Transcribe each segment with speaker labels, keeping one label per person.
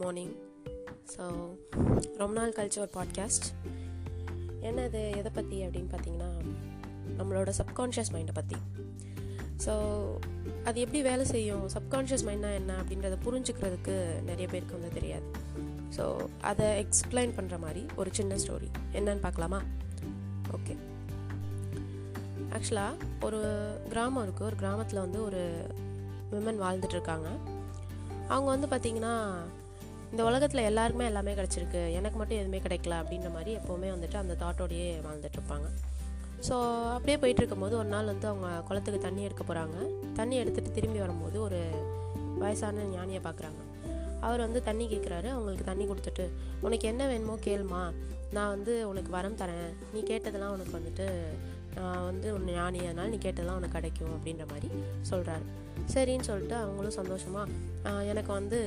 Speaker 1: Morning so ரொம்ப நாள் கழிச்சு ஒரு பாட்காஸ்ட் என்னது எதை பற்றி அப்படின்னு பார்த்தீங்கன்னா நம்மளோட சப்கான்ஷியஸ் மைண்டை பற்றி ஸோ அது எப்படி வேலை செய்யும்? சப்கான்ஷியஸ் மைண்ட்னா என்ன அப்படின்றத புரிஞ்சுக்கிறதுக்கு நிறைய பேருக்கு வந்து தெரியாது. ஸோ அதை எக்ஸ்பிளைன் பண்ணுற மாதிரி ஒரு சின்ன ஸ்டோரி என்னன்னு பார்க்கலாமா? ஓகே ஆக்சுவலாக ஒரு கிராமம் இருக்குது ஒரு கிராமத்தில் வந்து ஒரு விமன் வாழ்ந்துட்டுருக்காங்க அவங்க வந்து பார்த்திங்கன்னா இந்த உலகத்தில் எல்லாருக்குமே எல்லாமே கிடச்சிருக்கு. எனக்கு மட்டும் எதுவுமே கிடைக்கல அப்படின்ற மாதிரி எப்போவுமே வந்துட்டு அந்த தாட்டோடையே வாழ்ந்துட்டுருப்பாங்க ஸோ அப்படியே போயிட்டு இருக்கும்போது ஒரு நாள் வந்து அவங்க குளத்துக்கு தண்ணி எடுக்க போகிறாங்க தண்ணி எடுத்துகிட்டு திரும்பி வரும்போது ஒரு வயசான ஞானியை பார்க்குறாங்க அவர் வந்து தண்ணி கேட்குறாரு அவங்களுக்கு தண்ணி கொடுத்துட்டு உனக்கு என்ன வேணுமோ கேளுமா. நான் வந்து உனக்கு வரம் தரேன். நீ கேட்டதெல்லாம் உனக்கு வந்துட்டு நான் வந்து உன்னை ஞானி அதனால் நீ கேட்டதெல்லாம் உனக்கு கிடைக்கும் அப்படின்ற மாதிரி சொல்கிறாரு சரின்னு சொல்லிட்டு அவங்களும் சந்தோஷமாக எனக்கு வந்து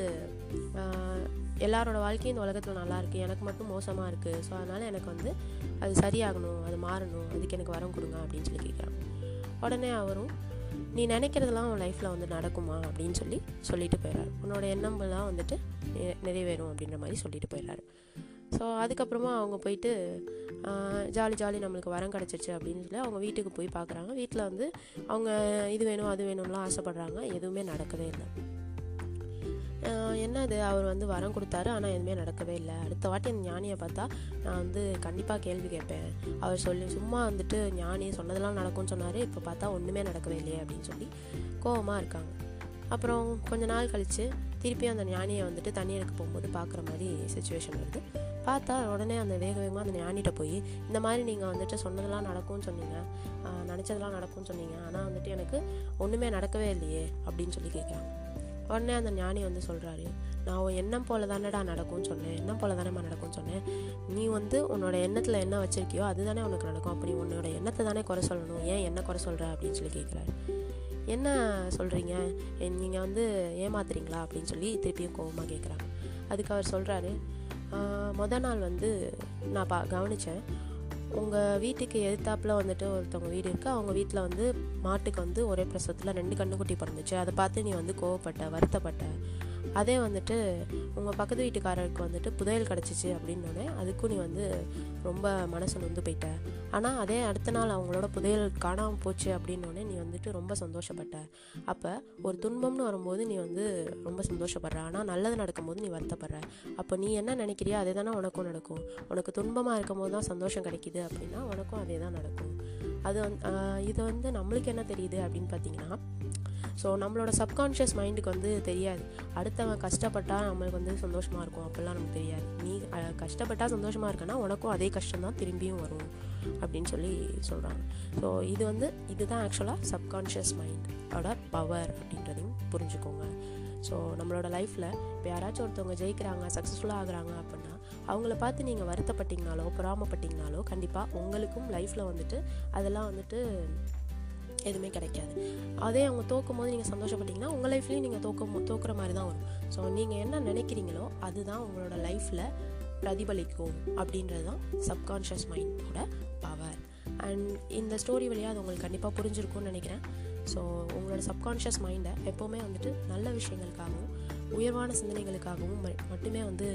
Speaker 1: எல்லாரோட வாழ்க்கையும் இந்த உலகத்தில் நல்லா இருக்குது எனக்கு மட்டும் மோசமாக இருக்குது ஸோ அதனால் எனக்கு வந்து அது சரியாகணும் அது மாறணும். அதுக்கு எனக்கு வரம் கொடுங்க அப்படின்னு சொல்லி கேட்குறாங்க உடனே அவரும் நீ நினைக்கிறதெல்லாம் உன் லைஃப்பில் வந்து நடக்குமா? அப்படின்னு சொல்லி சொல்லிட்டு போயிடுறாரு உன்னோட எண்ணம்லாம் வந்துட்டு நிறைவேறும் அப்படின்ற மாதிரி சொல்லிட்டு போயிடுறாரு ஸோ அதுக்கப்புறமா அவங்க போயிட்டு ஜாலி ஜாலி நம்மளுக்கு வரம் கிடச்சிருச்சு அப்படின்னு சொல்லி அவங்க வீட்டுக்கு போய் பார்க்குறாங்க வீட்டில் வந்து அவங்க இது வேணும் அது வேணும்லாம் ஆசைப்பட்றாங்க. எதுவுமே நடக்கவே இல்லை. என்னது? அவர் வந்து வரம் கொடுத்தாரு ஆனால் எதுவுமே நடக்கவே இல்லை. அடுத்த வாட்டி அந்த ஞானியை பார்த்தா நான் வந்து கண்டிப்பாக கேள்வி கேட்பேன். அவர் சொல்லி சும்மா வந்துட்டு ஞானி சொன்னதெல்லாம் நடக்கும்னு சொன்னார். இப்போ பார்த்தா ஒன்றுமே நடக்கவே இல்லையே அப்படின்னு சொல்லி கோபமாக இருக்காங்க. அப்புறம் கொஞ்ச நாள் கழித்து திருப்பி அந்த ஞானியை வந்துட்டு தண்ணி எடுக்க போகும்போது பார்க்குற மாதிரி சுச்சுவேஷன் வருது. பார்த்தா உடனே அந்த வேக வேகமாக அந்த ஞானிகிட்ட போய் இந்த மாதிரி நீங்கள் வந்துட்டு சொன்னதெல்லாம் நடக்கும்னு சொன்னீங்க. நினச்சதெல்லாம் நடக்கும்னு சொன்னீங்க. ஆனால் வந்துட்டு எனக்கு ஒன்றுமே நடக்கவே இல்லையே அப்படின்னு சொல்லி கேட்குறாங்க உடனே அந்த ஞானி வந்து சொல்கிறாரு நான் உன் எண்ணம் போல தானேடா நடக்கும்னு சொன்னேன். எண்ணம் போல தானேம்மா நடக்கும்னு சொன்னேன். நீ வந்து உன்னோட எண்ணத்தில் என்ன வச்சிருக்கியோ அதுதானே உனக்கு நடக்கும். அப்படி உன்னோட எண்ணத்தை தானே குறை சொல்லணும். ஏன் என்ன குறை சொல்கிற அப்படின்னு சொல்லி கேட்குறாரு என்ன சொல்கிறீங்க நீங்கள் வந்து ஏமாத்துறீங்களா? அப்படின்னு சொல்லி திருப்பியும் கோபமாக கேட்குறாங்க அதுக்கு அவர் சொல்கிறாரு மொதல் நாள் வந்து நான் பா கவனித்தேன் உங்கள் வீட்டுக்கு எதிர்த்தாப்பில் வந்துட்டு ஒருத்தவங்க வீடு இருக்குது அவங்க வீட்டில் வந்து மாட்டுக்கு வந்து ஒரே பிரசவத்தில் ரெண்டு கண்ணுக்குட்டி பிறந்துச்சு. அதை பார்த்து நீ வந்து கோவப்பட்ட வருத்தப்பட்ட. அதே வந்துட்டு உங்கள் பக்கத்து வீட்டுக்காரருக்கு வந்துட்டு புதையல் கிடச்சிச்சு அப்படின்னோடனே அதுக்கும் நீ வந்து ரொம்ப மனசு நொந்து போயிட்ட. ஆனால் அதே அடுத்த நாள் அவங்களோட புதையல் காணாமல் போச்சு அப்படின்னோடனே நீ வந்துட்டு ரொம்ப சந்தோஷப்பட்ட. அப்போ ஒரு துன்பம்னு வரும்போது நீ வந்து ரொம்ப சந்தோஷப்படுற. ஆனால் நல்லது நடக்கும்போது நீ வருத்தப்படுற. அப்போ நீ என்ன நினைக்கிறியோ அதே தானே உனக்கும் நடக்கும். உனக்கு துன்பமாக இருக்கும் போது தான் சந்தோஷம் கிடைக்கிது அப்படின்னா உனக்கும் அதே தான் நடக்கும். அது வந்து இது வந்து நம்மளுக்கு என்ன தெரியுது அப்படின்னு பார்த்தீங்கன்னா ஸோ நம்மளோட சப்கான்ஷியஸ் மைண்டுக்கு வந்து தெரியாது. அடுத்தவன் கஷ்டப்பட்டால் நம்மளுக்கு வந்து சந்தோஷமாக இருக்கும். அப்படிலாம் நமக்கு தெரியாது. நீ கஷ்டப்பட்டால் சந்தோஷமாக இருக்கனா உனக்கும் அதே கஷ்டம் தான் திரும்பியும் வரும் அப்படின்னு சொல்லி சொல்கிறாங்க ஸோ இது வந்து இதுதான் ஆக்சுவலாக சப்கான்ஷியஸ் மைண்டோட பவர் அப்படின்றதையும் புரிஞ்சுக்கோங்க. ஸோ நம்மளோட லைஃப்பில் இப்போ யாராச்சும் ஒருத்தவங்க ஜெயிக்கிறாங்க சக்ஸஸ்ஃபுல்லாக ஆகுறாங்க அப்படின்னா அவங்கள பார்த்து நீங்கள் வருத்தப்பட்டீங்கனாலோ பொறாமப்பட்டீங்கனாலோ கண்டிப்பாக உங்களுக்கும் லைஃப்பில் வந்துட்டு அதெல்லாம் வந்துட்டு எதுவுமே கிடைக்காது. அதே அவங்க தோக்கும் போது நீங்கள் சந்தோஷப்பட்டீங்கன்னா உங்கள் லைஃப்லேயும் நீங்கள் தோக்க தோக்குற மாதிரி தான் வரும். ஸோ நீங்கள் என்ன நினைக்கிறீங்களோ அதுதான் உங்களோட லைஃப்பில் பிரதிபலிக்கும் அப்படின்றது தான் சப்கான்ஷியஸ் மைண்டோட பவர் அண்ட் இந்த ஸ்டோரி வழியாக அது உங்களுக்கு கண்டிப்பாக புரிஞ்சிருக்கும்னு நினைக்கிறேன். ஸோ உங்களோட சப்கான்ஷியஸ் மைண்டை எப்போவுமே வந்துட்டு நல்ல விஷயங்களுக்காகவும் உயர்வான சிந்தனைகளுக்காகவும் மட்டுமே வந்து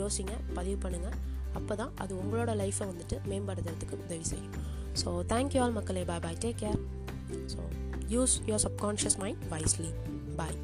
Speaker 1: யோசிங்க பதிவு பண்ணுங்கள் அப்போ தான் அது உங்களோட லைஃப்பை வந்துட்டு மேம்படுத்துறதுக்கு உதவி செய்யும். ஸோ தேங்க்யூ ஆல் மக்களே. Bye bye take care so use your subconscious mind wisely bye